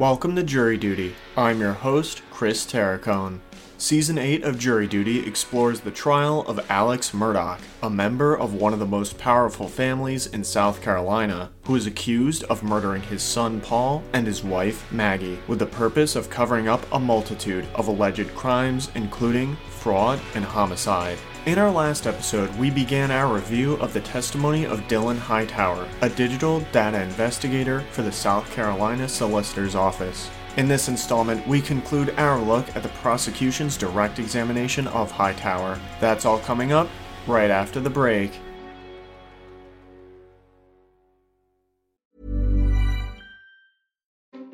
Welcome to Jury Duty. I'm your host, Chris Terracone. Season 8 of Jury Duty explores the trial of Alex Murdaugh, a member of one of the most powerful families in South Carolina, who is accused of murdering his son Paul and his wife Maggie, with the purpose of covering up a multitude of alleged crimes, including fraud and homicide. In our last episode, we began our review of the testimony of Dylan Hightower, a digital data investigator for the South Carolina Solicitor's Office. In this installment, we conclude our look at the prosecution's direct examination of Hightower. That's all coming up right after the break.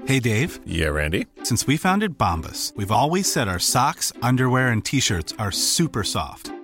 Hey Dave, Yeah, Randy. since we founded Bombas, we've always said our socks, underwear, and t shirts are super soft.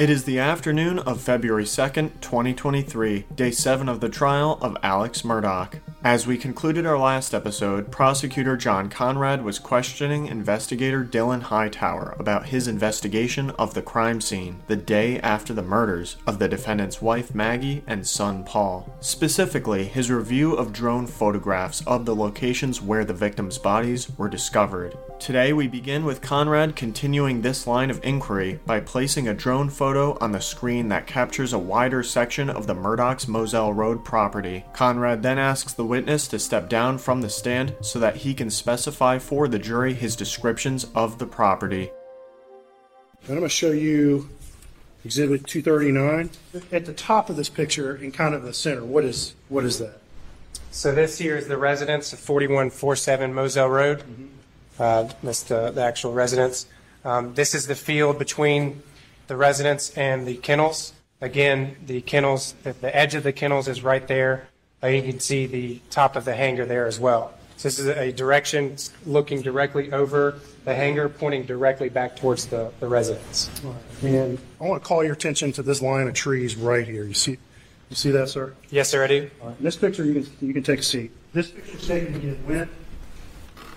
It is the afternoon of February 2nd, 2023, day 7 of the trial of Alex Murdaugh. As we concluded our last episode, prosecutor John Conrad was questioning investigator Dylan Hightower about his investigation of the crime scene the day after the murders of the defendant's wife Maggie and son Paul. Specifically, his review of drone photographs of the locations where the victims' bodies were discovered. Today, we begin with Conrad continuing this line of inquiry by placing a drone photo on the screen that captures a wider section of the Murdaugh's Moselle Road property. Conrad then asks the witness to step down from the stand so that he can specify for the jury his descriptions of the property. And I'm going to show you Exhibit 239 at the top of this picture, in kind of the center. What is what is that? So this here is the residence of 4147 Moselle Road. Uh, That's the, the actual residence. Um, This is the field between the residence and the kennels. Again, the kennels, the, the edge of the kennels is right there. Uh, You can see the top of the hangar there as well. So this is a direction looking directly over the hangar, pointing directly back towards the, the residence. And I want to call your attention to this line of trees right here. You see, you see that, sir? Yes, sir, I do. In this picture, you can you can take a seat. This picture's taken when?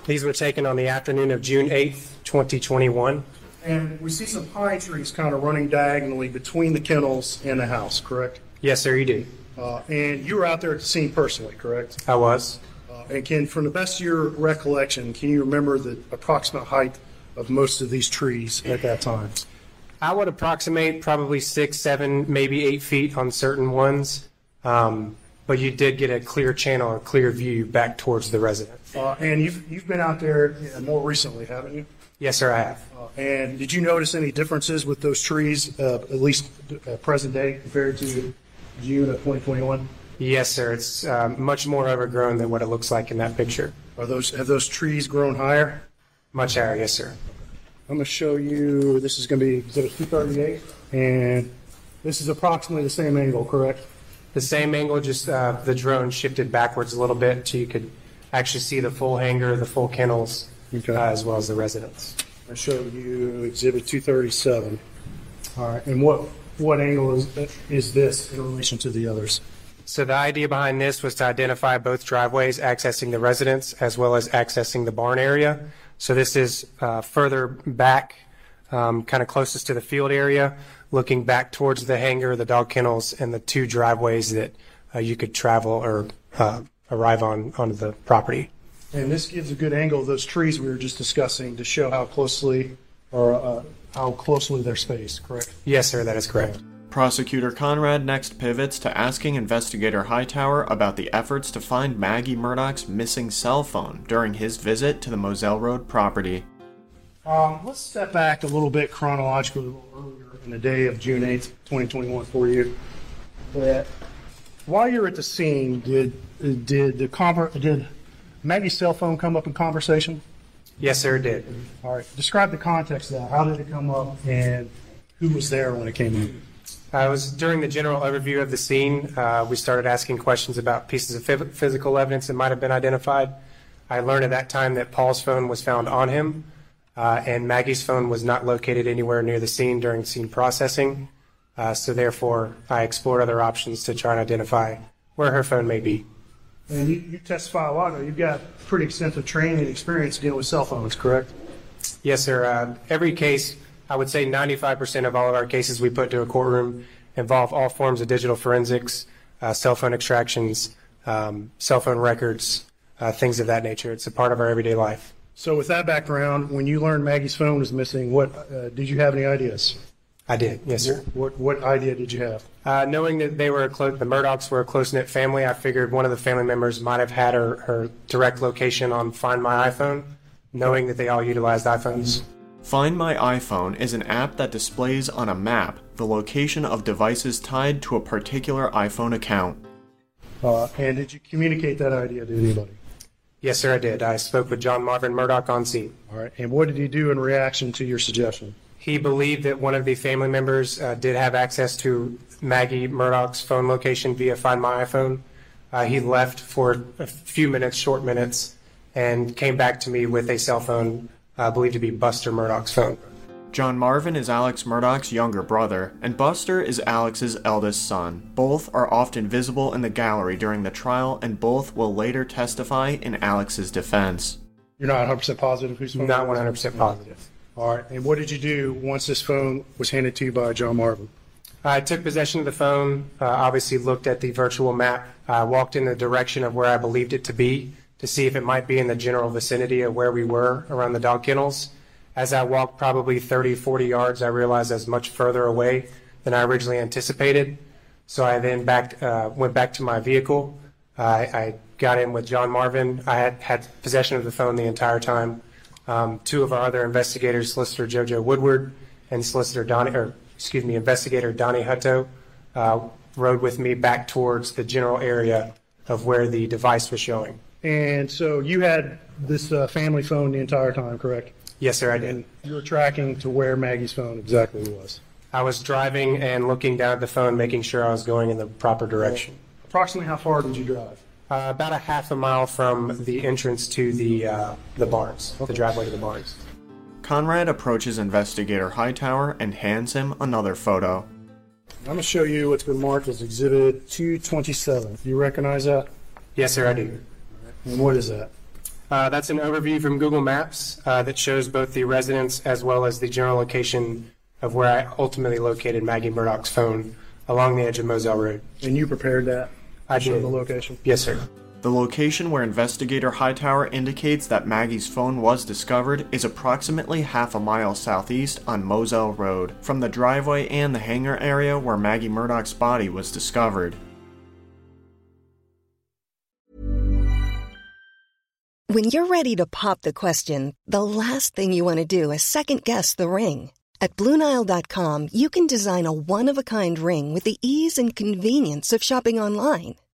These were taken on the afternoon of June 8th, 2021. And we see some pine trees kind of running diagonally between the kennels and the house, correct? Yes, sir, you do. Uh, and you were out there at the scene personally, correct? I was. Uh, and can, from the best of your recollection, can you remember the approximate height of most of these trees at that time? I would approximate probably six, seven, maybe eight feet on certain ones. Um, but you did get a clear channel, a clear view back towards the residence. Uh, and you've you've been out there uh, more recently, haven't you? Yes, sir, I have. Uh, and did you notice any differences with those trees, uh, at least uh, present day, compared to June of 2021? Yes, sir. It's um, much more overgrown than what it looks like in that picture. Are those have those trees grown higher? Much higher, yes, sir. I'm going to show you. This is going to be Exhibit 238, and this is approximately the same angle, correct? The same angle, just uh, the drone shifted backwards a little bit so you could actually see the full hangar, the full kennels, Okay. uh, as well as the residents. I show you Exhibit 237. All right, and what what angle is is this in relation to the others? So the idea behind this was to identify both driveways accessing the residence as well as accessing the barn area. So this is uh, further back, um, kind of closest to the field area, looking back towards the hangar, the dog kennels, and the two driveways that uh, you could travel or uh, arrive on onto the property. And this gives a good angle of those trees we were just discussing to show how closely or uh, how closely they're spaced. Correct. Yes, sir, that is correct. Prosecutor Conrad next pivots to asking investigator Hightower about the efforts to find Maggie Murdaugh's missing cell phone during his visit to the Moselle Road property. Um, let's step back a little bit chronologically, a little earlier in the day of June 8th, 2021 for you. That while you're at the scene, did did the conver- did Maggie's cell phone come up in conversation? Yes, sir, it did. All right. Describe the context of that. How did it come up, and who was there when it came in? Uh, it was during the general overview of the scene. Uh, we started asking questions about pieces of phys- physical evidence that might have been identified. I learned at that time that Paul's phone was found on him, uh, and Maggie's phone was not located anywhere near the scene during scene processing. Uh, so therefore, I explored other options to try and identify where her phone may be. And you, you testify a lot. You've got pretty extensive training and experience dealing with cell phones, correct? Yes, sir. Uh, every case, I would say 95% of all of our cases we put to a courtroom involve all forms of digital forensics, uh, cell phone extractions, um, cell phone records, uh, things of that nature. It's a part of our everyday life. So, with that background, when you learned Maggie's phone was missing, what uh, did you have any ideas? I did, yes, sir. What what idea did you have? Uh, knowing that they were a clo- the Murdaughs were a close knit family, I figured one of the family members might have had her, her direct location on Find My iPhone, knowing that they all utilized iPhones. Find My iPhone is an app that displays on a map the location of devices tied to a particular iPhone account. Uh, and did you communicate that idea to anybody? Yes, sir, I did. I spoke with John Marvin Murdaugh on scene. All right. And what did he do in reaction to your suggestion? He believed that one of the family members uh, did have access to Maggie Murdaugh's phone location via Find My iPhone. Uh, he left for a few minutes, short minutes, and came back to me with a cell phone uh, believed to be Buster Murdaugh's phone. John Marvin is Alex Murdaugh's younger brother, and Buster is Alex's eldest son. Both are often visible in the gallery during the trial, and both will later testify in Alex's defense. You're not 100% positive whose phone? Not 100% positive. All right. And what did you do once this phone was handed to you by John Marvin? I took possession of the phone, uh, obviously looked at the virtual map, uh, walked in the direction of where I believed it to be to see if it might be in the general vicinity of where we were around the dog kennels. As I walked probably 30, 40 yards, I realized I was much further away than I originally anticipated. So I then backed, uh, went back to my vehicle. I, I got in with John Marvin. I had had possession of the phone the entire time. Um, two of our other investigators, Solicitor Jojo Woodward and Solicitor Donnie, or excuse me, Investigator Donnie Hutto, uh, rode with me back towards the general area of where the device was showing. And so you had this uh, family phone the entire time, correct? Yes, sir, I did. And you were tracking to where Maggie's phone exactly was. I was driving and looking down at the phone, making sure I was going in the proper direction. Approximately how far did you drive? Uh, about a half a mile from the entrance to the uh, the barns, the driveway to the barns. Conrad approaches investigator Hightower and hands him another photo. I'm going to show you what's been marked as Exhibit 227. Do you recognize that? Yes, sir, I do. And what is that? Uh, that's an overview from Google Maps uh, that shows both the residence as well as the general location of where I ultimately located Maggie Murdaugh's phone along the edge of Moselle Road. And you prepared that? I show the location? Yes, sir. The location where investigator Hightower indicates that Maggie's phone was discovered is approximately half a mile southeast on Moselle Road, from the driveway and the hangar area where Maggie Murdaugh's body was discovered. When you're ready to pop the question, the last thing you want to do is second guess the ring. At Bluenile.com, you can design a one of a kind ring with the ease and convenience of shopping online.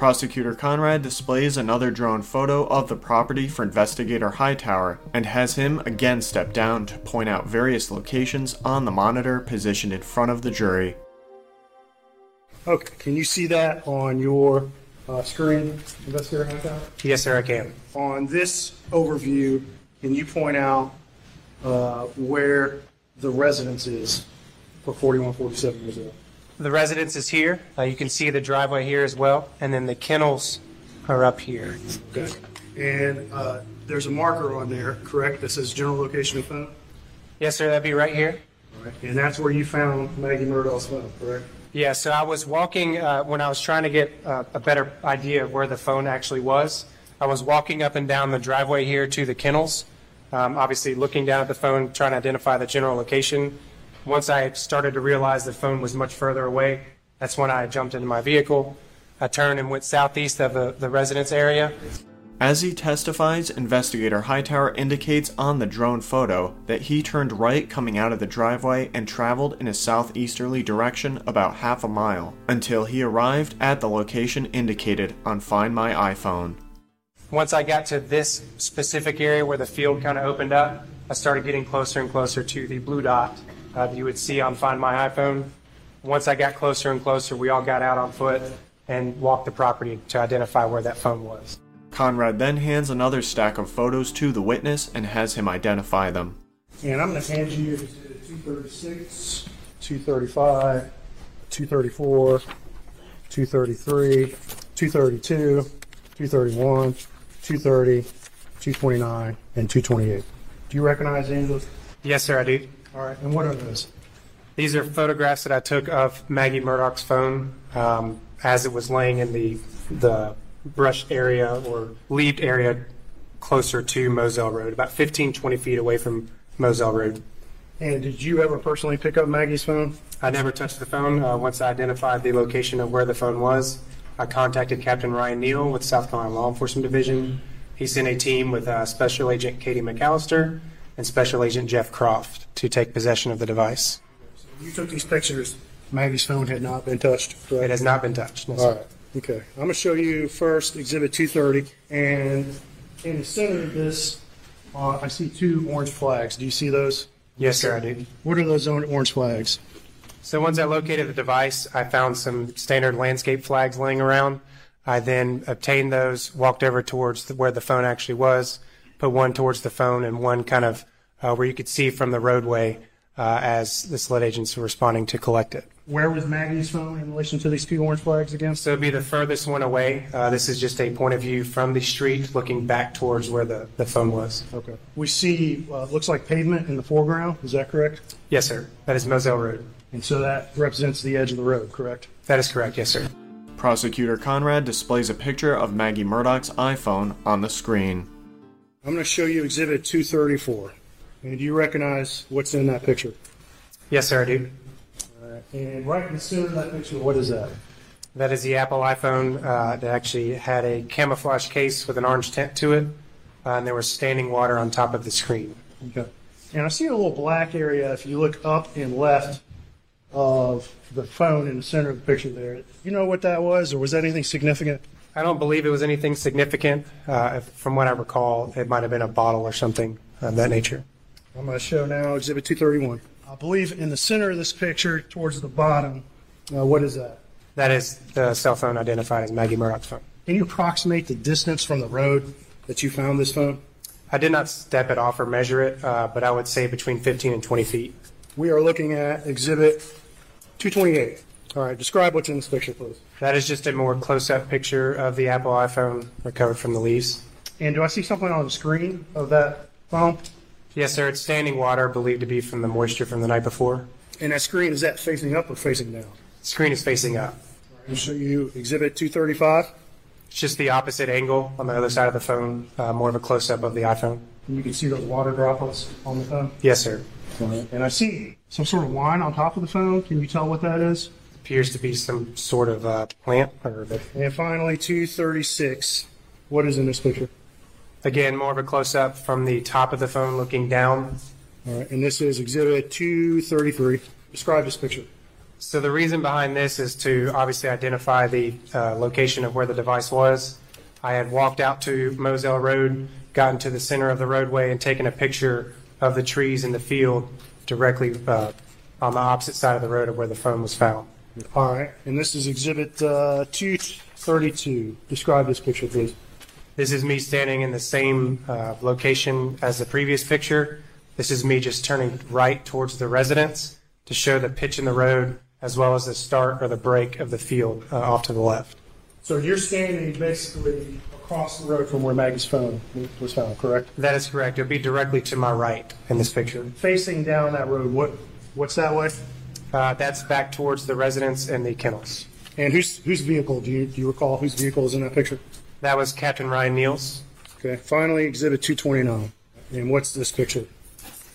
Prosecutor Conrad displays another drone photo of the property for investigator Hightower and has him again step down to point out various locations on the monitor positioned in front of the jury. Okay. Can you see that on your uh, screen, Investigator Hightower? Yes, sir, I can. On this overview, can you point out uh, where the residence is for 4147 Missouri? The residence is here. Uh, you can see the driveway here as well, and then the kennels are up here. Okay. And uh, there's a marker on there, correct, that says general location of phone? Yes, sir, that'd be right here. All right. And that's where you found Maggie Murdaugh's phone, correct? Yeah, so I was walking uh, when I was trying to get uh, a better idea of where the phone actually was. I was walking up and down the driveway here to the kennels, um, obviously looking down at the phone, trying to identify the general location. Once I started to realize the phone was much further away, that's when I jumped into my vehicle. I turned and went southeast of the, the residence area. As he testifies, investigator Hightower indicates on the drone photo that he turned right coming out of the driveway and traveled in a southeasterly direction about half a mile until he arrived at the location indicated on Find My iPhone. Once I got to this specific area where the field kind of opened up, I started getting closer and closer to the blue dot uh, that you would see on Find My iPhone. Once I got closer and closer, we all got out on foot and walked the property to identify where that phone was. Conrad then hands another stack of photos to the witness and has him identify them. And I'm going to hand you 236, 235, 234, 233, 232, 231, 230, 229, and 228. Do you recognize any of those? Yes, sir, I do. All right. And what are those? These are photographs that I took of Maggie Murdaugh's phone um, as it was laying in the the brush area or leaved area closer to Moselle Road, about 15, 20 feet away from Moselle Road. And did you ever personally pick up Maggie's phone? I never touched the phone. Uh, once I identified the location of where the phone was, I contacted Captain Ryan Neal with South Carolina Law Enforcement Division. He sent a team with uh, Special Agent Katie McAllister and Special Agent Jeff Croft to take possession of the device. You took these pictures. Maggie's phone had not been touched. correct? It has not been touched. no, sir. All right. Okay. I'm going to show you first Exhibit 230, and in the center of this, uh, I see two orange flags. Do you see those? Yes, sir, I do. What are those orange flags? So once I located the device, I found some standard landscape flags laying around. I then obtained those, walked over towards the, where the phone actually was, put one towards the phone and one kind of uh, where you could see from the roadway uh, as the SLED agents were responding to collect it. Where was Maggie's phone in relation to these two orange flags again? So it'd be the furthest one away. Uh, this is just a point of view from the street looking back towards where the, the phone was. Okay. We see, uh, looks like pavement in the foreground. Is that correct? Yes, sir. That is Moselle Road. And so that represents the edge of the road, correct? That is correct. Yes, sir. Prosecutor Conrad displays a picture of Maggie Murdaugh's iPhone on the screen. I'm going to show you Exhibit 234. And do you recognize what's in that picture? Yes, sir, I do. And right in the center of that picture, what is that? That is the Apple iPhone uh, that actually had a camouflage case with an orange tint to it, uh, and there was standing water on top of the screen. Okay. And I see a little black area if you look up and left of the phone in the center of the picture there. You know what that was, or was that anything significant? I don't believe it was anything significant. Uh, if- from what I recall, it might have been a bottle or something of that nature. I'm going to show now Exhibit 231. I believe in the center of this picture, towards the bottom, uh, what is that? That is the cell phone identified as Maggie Murdaugh's phone. Can you approximate the distance from the road that you found this phone? I did not step it off or measure it, uh, but I would say between 15 and 20 feet. We are looking at Exhibit 228. All right, describe what's in this picture, please. That is just a more close-up picture of the Apple iPhone recovered from the leaves. And do I see something on the screen of that phone? Yes, sir. It's standing water, believed to be from the moisture from the night before. And that screen, is that facing up or facing down? Screen is facing up. I'll show you Exhibit 235. It's just the opposite angle on the other side of the phone, uh, more of a close-up of the iPhone. And you can see those water droplets on the phone. Yes, sir. And I see some sort of wine on top of the phone. Can you tell what that is? Appears to be some sort of uh, plant, or the, And finally, 236. What is in this picture? Again more of a close-up from the top of the phone looking down. All right, and this is Exhibit 233. Describe this picture. So the reason behind this is to obviously identify the uh, location of where the device was. I had walked out to Moselle Road, gotten to the center of the roadway, and taken a picture of the trees in the field directly uh, on the opposite side of the road of where the phone was found. All right, and this is Exhibit uh, 232. Describe this picture, please. This is me standing in the same uh, location as the previous picture. This is me just turning right towards the residence to show the pitch in the road as well as the start or the break of the field uh, off to the left. So you're standing basically across the road from where Maggie's phone was found, correct? That is correct. It'll be directly to my right in this picture. Facing down that road, what what's that way? Uh, that's back towards the residence and the kennels. And whose whose vehicle? Do you do you recall whose vehicle is in that picture? That was Captain Ryan Neal's. Okay. Finally, Exhibit 229. And what's this picture?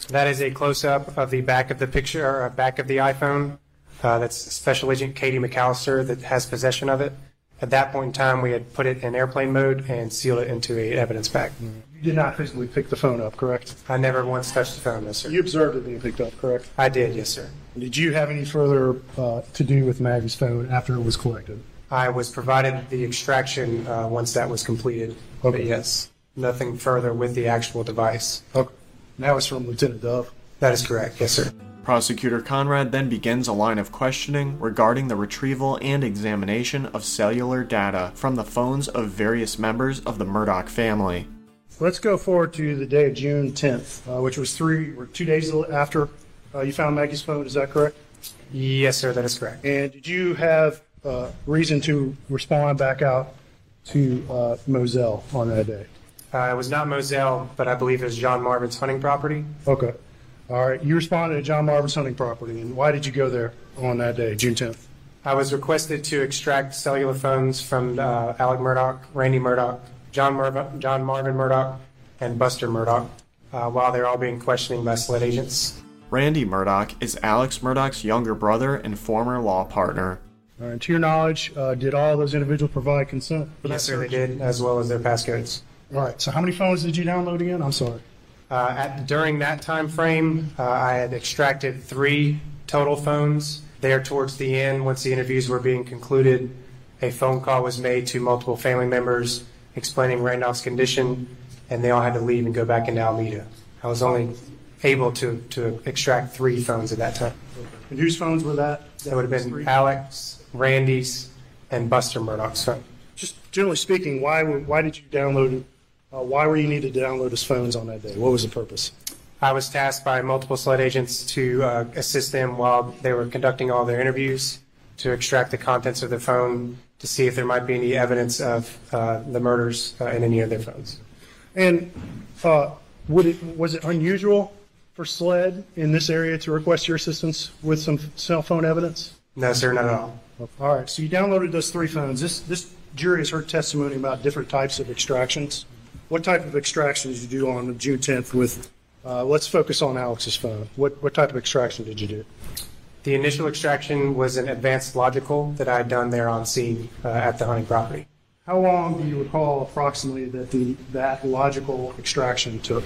That is a close-up of the back of the picture, or uh, back of the iPhone. Uh, that's Special Agent Katie McAllister that has possession of it. At that point in time, we had put it in airplane mode and sealed it into a evidence bag. You did not physically pick the phone up, correct? I never once touched the phone, no, sir. You observed it being picked up, correct? I did, yes, sir. Did you have any further uh, to do with Maggie's phone after it was collected? I was provided the extraction uh, once that was completed. But Okay. yes, nothing further with the actual device. Okay. That was from Lieutenant Dove. That is correct, yes, sir. Prosecutor Conrad then begins a line of questioning regarding the retrieval and examination of cellular data from the phones of various members of the Murdaugh family. Let's go forward to the day of June 10th, uh, which was three or two days after uh, you found Maggie's phone. Is that correct? Yes, sir, that is correct. And did you have uh, reason to respond back out to uh, Moselle on that day? Uh, it was not Moselle, but I believe it was John Marvin's hunting property. Okay. All right. You responded to John Marvin's hunting property, and why did you go there on that day, June 10th? I was requested to extract cellular phones from uh, Alec Murdaugh, Randy Murdaugh, John, Merv- John Marvin Murdaugh, and Buster Murdaugh uh, while they're all being questioned by SLED agents. Randy Murdaugh is Alex Murdaugh's younger brother and former law partner. All right. To your knowledge, uh, did all those individuals provide consent for that Yes, sir, they search? did, as well as their passcodes. All right. So how many phones did you download again? I'm sorry. Uh, at, during that time frame, uh, I had extracted three total phones. There, towards the end, once the interviews were being concluded, a phone call was made to multiple family members explaining Randolph's condition, and they all had to leave and go back into Alameda. I was only able to, to extract three phones at that time. And whose phones were that? That would have been Alex, Randy's, and Buster Murdaugh's phone. Just generally speaking, why why did you download? Uh, why were you needed to download his phones on that day? What was the purpose? I was tasked by multiple SLED agents to uh, assist them while they were conducting all their interviews to extract the contents of their phone to see if there might be any evidence of uh, the murders uh, in any of their phones. And uh, would it was it unusual for SLED in this area to request your assistance with some cell phone evidence? No, sir, not at all. All right. So you downloaded those three phones. This this jury has heard testimony about different types of extractions. What type of extractions did you do on June 10th with? Uh, let's focus on Alex's phone. What what type of extraction did you do? The initial extraction was an advanced logical that I had done there on scene uh, at the hunting property. How long do you recall approximately that the that logical extraction took?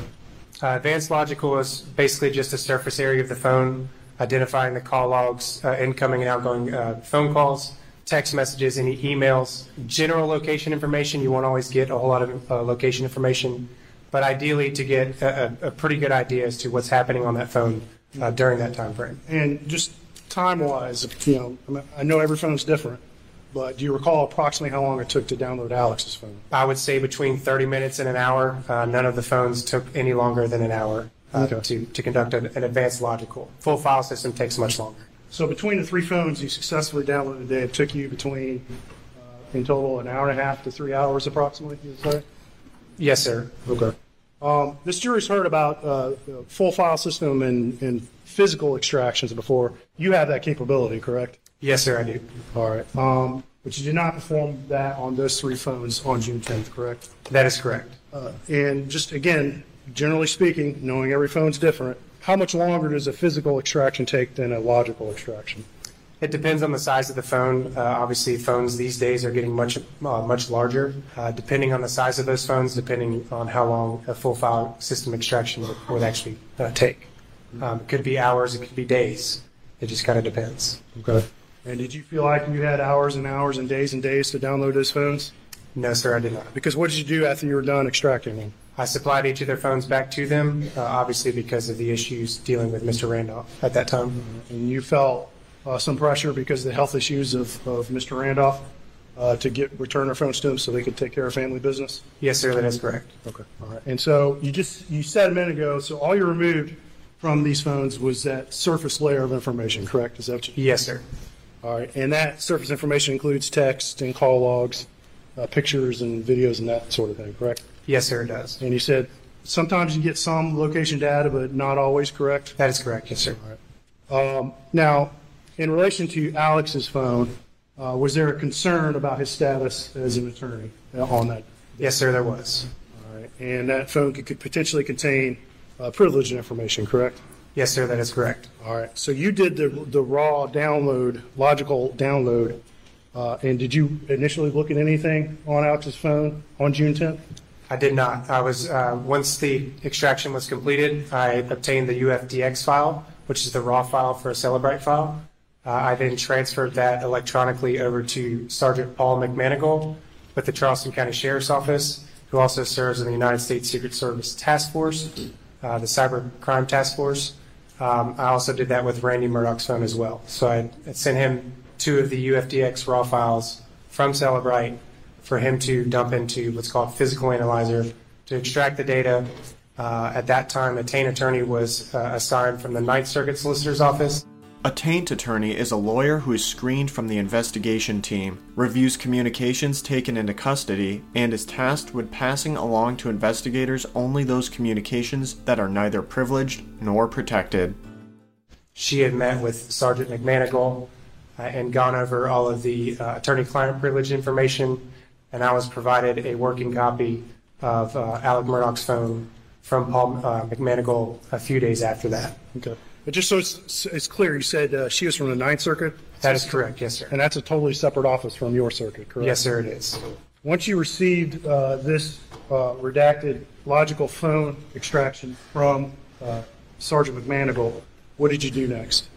Uh, advanced logical is basically just a surface area of the phone, identifying the call logs, uh, incoming and outgoing uh, phone calls, text messages, any emails, general location information. You won't always get a whole lot of uh, location information, but ideally to get a, a pretty good idea as to what's happening on that phone uh, during that time frame. And just time wise, you know, I, mean, I know every phone's different, but do you recall approximately how long it took to download Alex's phone? I would say between 30 minutes and an hour. Uh, none of the phones took any longer than an hour uh, Okay. to, to conduct an, an advanced logical. Full file system takes much longer. So between the three phones you successfully downloaded today, it took you between, uh, in total, an hour and a half to three hours approximately, that right? Yes, sir. Okay. Um, this jury's heard about uh, the full file system and, and physical extractions before. You have that capability, correct? Yes, sir, I do. All right. Um, but you did not perform that on those three phones on June 10th, correct? That is correct. Uh, and just again, generally speaking, knowing every phone's different, how much longer does a physical extraction take than a logical extraction? It depends on the size of the phone. Uh, obviously, phones these days are getting much uh, much larger. Uh, depending on the size of those phones, depending on how long a full file system extraction would, would actually uh, take. Um, it could be hours, it could be days. It just kind of depends. Okay. And did you feel like you had hours and hours and days and days to download those phones? No, sir, I did not. Because what did you do after you were done extracting them? I supplied each of their phones back to them, uh, obviously because of the issues dealing with Mr. Randolph at that time. And you felt uh, some pressure because of the health issues of, of Mr. Randolph uh, to get return their phones to him so they could take care of family business? Yes, sir, that is correct. Okay. All right. And so you just you said a minute ago, so all you removed from these phones was that surface layer of information, correct? Is that what you? Yes, sir. All right. And that surface information includes text and call logs, uh, pictures and videos and that sort of thing, correct? Yes, sir, it does. And you said sometimes you get some location data, but not always, correct? That is correct, yes, sir. Um, now, in relation to Alex's phone, uh, was there a concern about his status as an attorney uh, on that? Yes, sir, there was. All right. And that phone could, could potentially contain uh, privileged information, correct? Yes, sir, that is correct. All right. So you did the, the raw download, logical download Uh, And did you initially look at anything on Alex's phone on June 10th? I did not. I was, uh, once the extraction was completed, I obtained the UFDX file, which is the raw file for a Cellebrite file. Uh, I then transferred that electronically over to Sergeant Paul McManigal with the Charleston County Sheriff's Office, who also serves in the United States Secret Service Task Force, uh, the Cyber Crime Task Force. Um, I also did that with Randy Murdaugh's phone as well. So I I sent him two of the UFDX raw files from Cellebrite for him to dump into what's called physical analyzer to extract the data. Uh, at that time, a taint attorney was uh, assigned from the Ninth Circuit Solicitor's Office. A taint attorney is a lawyer who is screened from the investigation team, reviews communications taken into custody, and is tasked with passing along to investigators only those communications that are neither privileged nor protected. She had met with Sergeant McManigal uh, and gone over all of the uh, attorney-client privilege information, and I was provided a working copy of uh, Alec Murdaugh's phone from Paul uh, McManigal a few days after that. Okay. But just so it's, it's clear, you said uh, she was from the Ninth Circuit? That is correct, yes, sir. And that's a totally separate office from your circuit, correct? Yes, sir, it is. Once you received uh, this uh, redacted logical phone extraction from uh, Sergeant McManigal, what did you do next?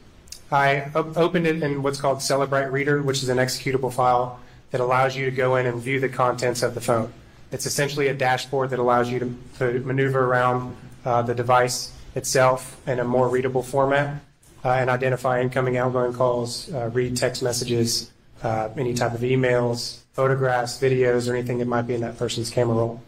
I op- opened it in what's called Cellebrite Reader, which is an executable file that allows you to go in and view the contents of the phone. It's essentially a dashboard that allows you to, to maneuver around uh, the device itself in a more readable format uh, and identify incoming, outgoing calls, uh, read text messages, uh, any type of emails, photographs, videos, or anything that might be in that person's camera roll.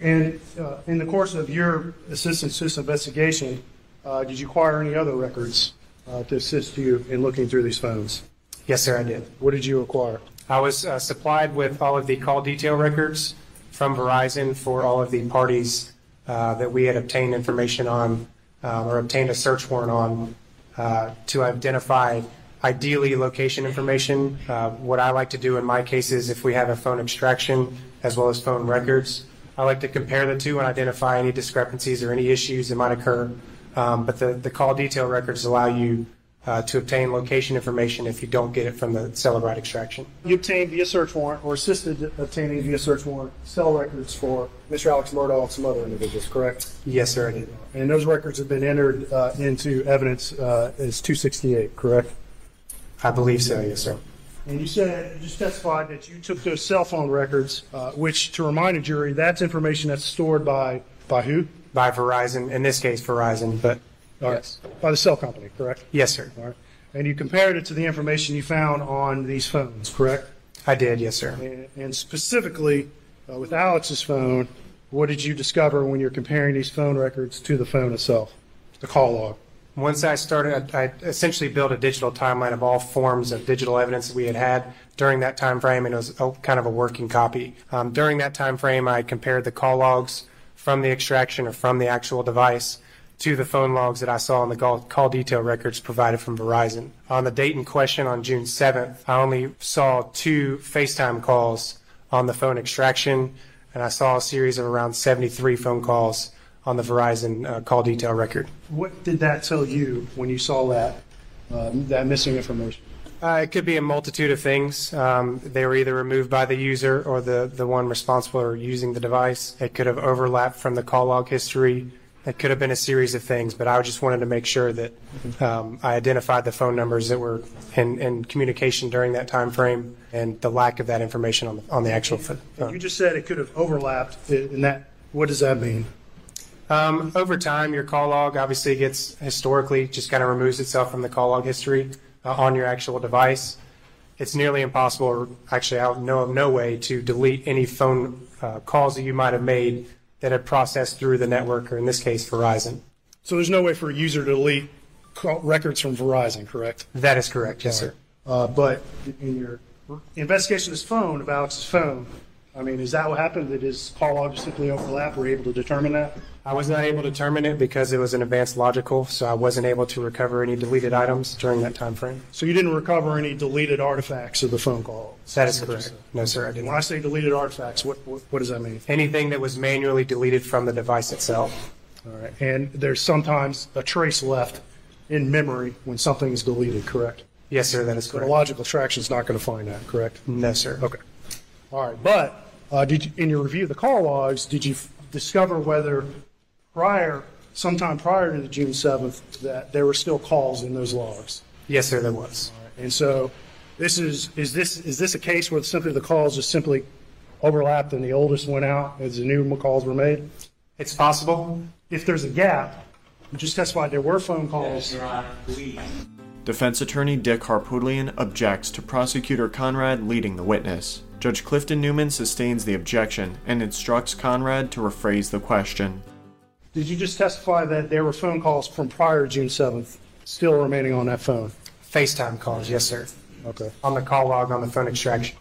And uh, in the course of your assistance to this investigation, uh, did you acquire any other records uh, to assist you in looking through these phones? Yes, sir, I did. What did you acquire? I was uh, supplied with all of the call detail records from Verizon for all of the parties uh, that we had obtained information on uh, or obtained a search warrant on uh, to identify ideally location information. Uh, what I like to do in my cases, if we have a phone extraction as well as phone records, I like to compare the two and identify any discrepancies or any issues that might occur. Um, but the, the call detail records allow you uh, to obtain location information if you don't get it from the Cellebrite extraction. You obtained via search warrant or assisted obtaining via search warrant cell records for Mr. Alex Murdaugh and some other individuals, correct? Yes, sir, I did. And those records have been entered uh, into evidence uh, as 268, correct? I believe so, yes, sir. And you said, you just testified that you took those cell phone records, uh, which, to remind a jury, that's information that's stored by, by who? By Verizon, in this case Verizon, but All right. yes. By the cell company, correct? Yes, sir. All right. And you compared it to the information you found on these phones, correct? I did, yes, sir. And- And specifically, uh, with Alex's phone, what did you discover when you're comparing these phone records to the phone itself, the call log? Once I started, I I essentially built a digital timeline of all forms of digital evidence that we had had during that time frame, and it was a, kind of a working copy. Um, during that time frame, I compared the call logs from the extraction or from the actual device to the phone logs that I saw in the call, call detail records provided from Verizon. On the date in question, on June 7th, I only saw two FaceTime calls on the phone extraction, and I saw a series of around 73 phone calls on the Verizon uh, call detail record. What did that tell you when you saw that, uh, that missing information? Uh, it could be a multitude of things. Um, they were either removed by the user or the, the one responsible for using the device. It could have overlapped from the call log history. It could have been a series of things, but I just wanted to make sure that um, I identified the phone numbers that were in, in communication during that time frame and the lack of that information on the, on the actual pho- And you just said it could have overlapped, in that, what does that mean? Um, over time, your call log obviously gets historically just kind of removes itself from the call log history uh, on your actual device. It's nearly impossible, or actually, I know of no way to delete any phone uh, calls that you might have made that had processed through the network, or in this case, Verizon. So there's no way for a user to delete records from Verizon, correct? That is correct, yes, sir. Uh, but in your investigation of his phone, of Alex's phone, I mean, is that what happened? Did his call log simply overlap? Were you able to determine that? I was not able to determine it because it was an advanced logical, so I wasn't able to recover any deleted items during that time frame. So you didn't recover any deleted artifacts of the phone call? That is correct. No, sir, I didn't. When I say deleted artifacts, what, what, what does that mean? Anything that was manually deleted from the device itself. All right. And there's sometimes a trace left in memory when something is deleted, correct? Yes, sir, that is So the correct. logical traction is not going to find that, correct? No, sir. Okay. All right. But uh, did you, in your review of the call logs, did you f- discover whether prior, sometime prior to the June 7th, that there were still calls in those logs? Yes, sir, there was. And so this is, is this, is this a case where simply the calls just simply overlapped and the oldest went out as the new calls were made? It's possible. If there's a gap, you just testified there were phone calls. Defense attorney Dick Harpootlian objects to prosecutor Conrad leading the witness. Judge Clifton Newman sustains the objection and instructs Conrad to rephrase the question. Did you just testify that there were phone calls from prior June 7th still remaining on that phone? FaceTime calls, yes, sir. Okay. On the call log on the phone extraction.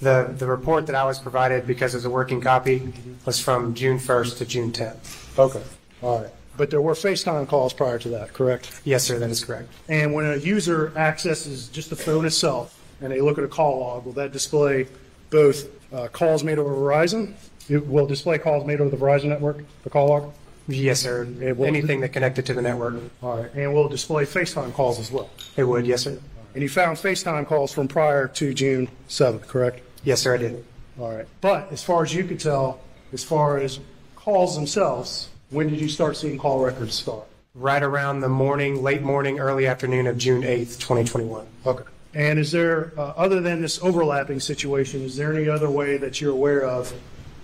The, the report that I was provided because it's a working copy was from June 1st to June 10th. Okay. All right. But there were FaceTime calls prior to that, correct? Yes, sir, that is correct. And when a user accesses just the phone itself and they look at a call log, will that display both uh, calls made over Verizon? It will display calls made over the Verizon network, the call log? Yes, sir. It will- Anything that connected to the network. All right. And will display FaceTime calls as well? It would, yes, sir. And you found FaceTime calls from prior to June 7th, correct? Yes, sir, I did. All right. But as far as you could tell, as far as calls themselves, when did you start seeing call records start? Right around the morning, late morning, early afternoon of June 8th, 2021. Okay. And is there, uh, other than this overlapping situation, is there any other way that you're aware of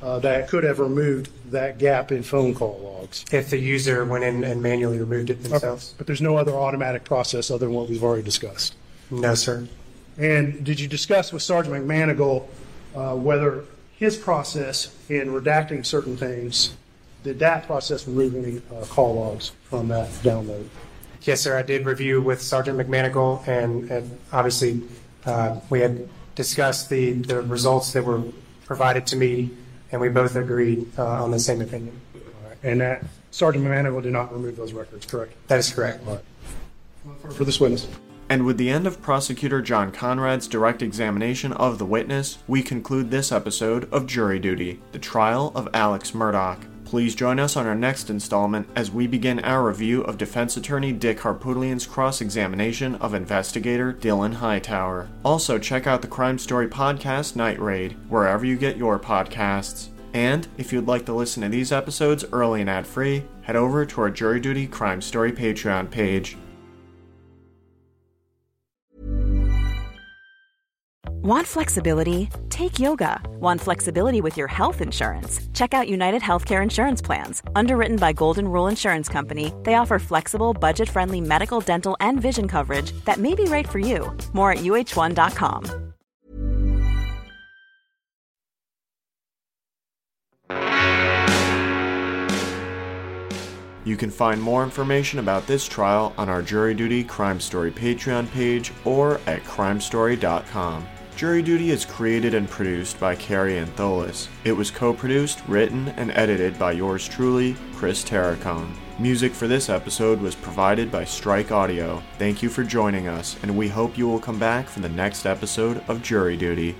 uh, that could have removed that gap in phone call logs? If the user went in and manually removed it themselves. But there's no other automatic process other than what we've already discussed. No, sir. And did you discuss with Sergeant McManigal uh, whether his process in redacting certain things, did that process remove any uh, call logs from that download? Yes, sir. I did review with Sergeant McManigal, and, and obviously uh, we had discussed the, the results that were provided to me, and we both agreed uh, on the same opinion. And that Sergeant McManigal did not remove those records, correct? That is correct. For- For this witness. And with the end of Prosecutor John Conrad's direct examination of the witness, we conclude this episode of Jury Duty The Trial of Alex Murdaugh. Please join us on our next installment as we begin our review of defense attorney Dick Harpootlian's cross examination of investigator Dylan Hightower. Also, check out the Crime Story podcast Night Raid, wherever you get your podcasts. And if you'd like to listen to these episodes early and ad free, head over to our Jury Duty Crime Story Patreon page. Want flexibility? Take yoga. Want flexibility with your health insurance? Check out United Healthcare Insurance Plans. Underwritten by Golden Rule Insurance Company, they offer flexible, budget friendly medical, dental, and vision coverage that may be right for you. More at uh1.com. You can find more information about this trial on our Jury Duty Crime Story Patreon page or at crimestory.com. Jury Duty is created and produced by Kary Antholis. It was co produced, written, and edited by yours truly, Chris Terracone. Music for this episode was provided by Strike Audio. Thank you for joining us, and we hope you will come back for the next episode of Jury Duty.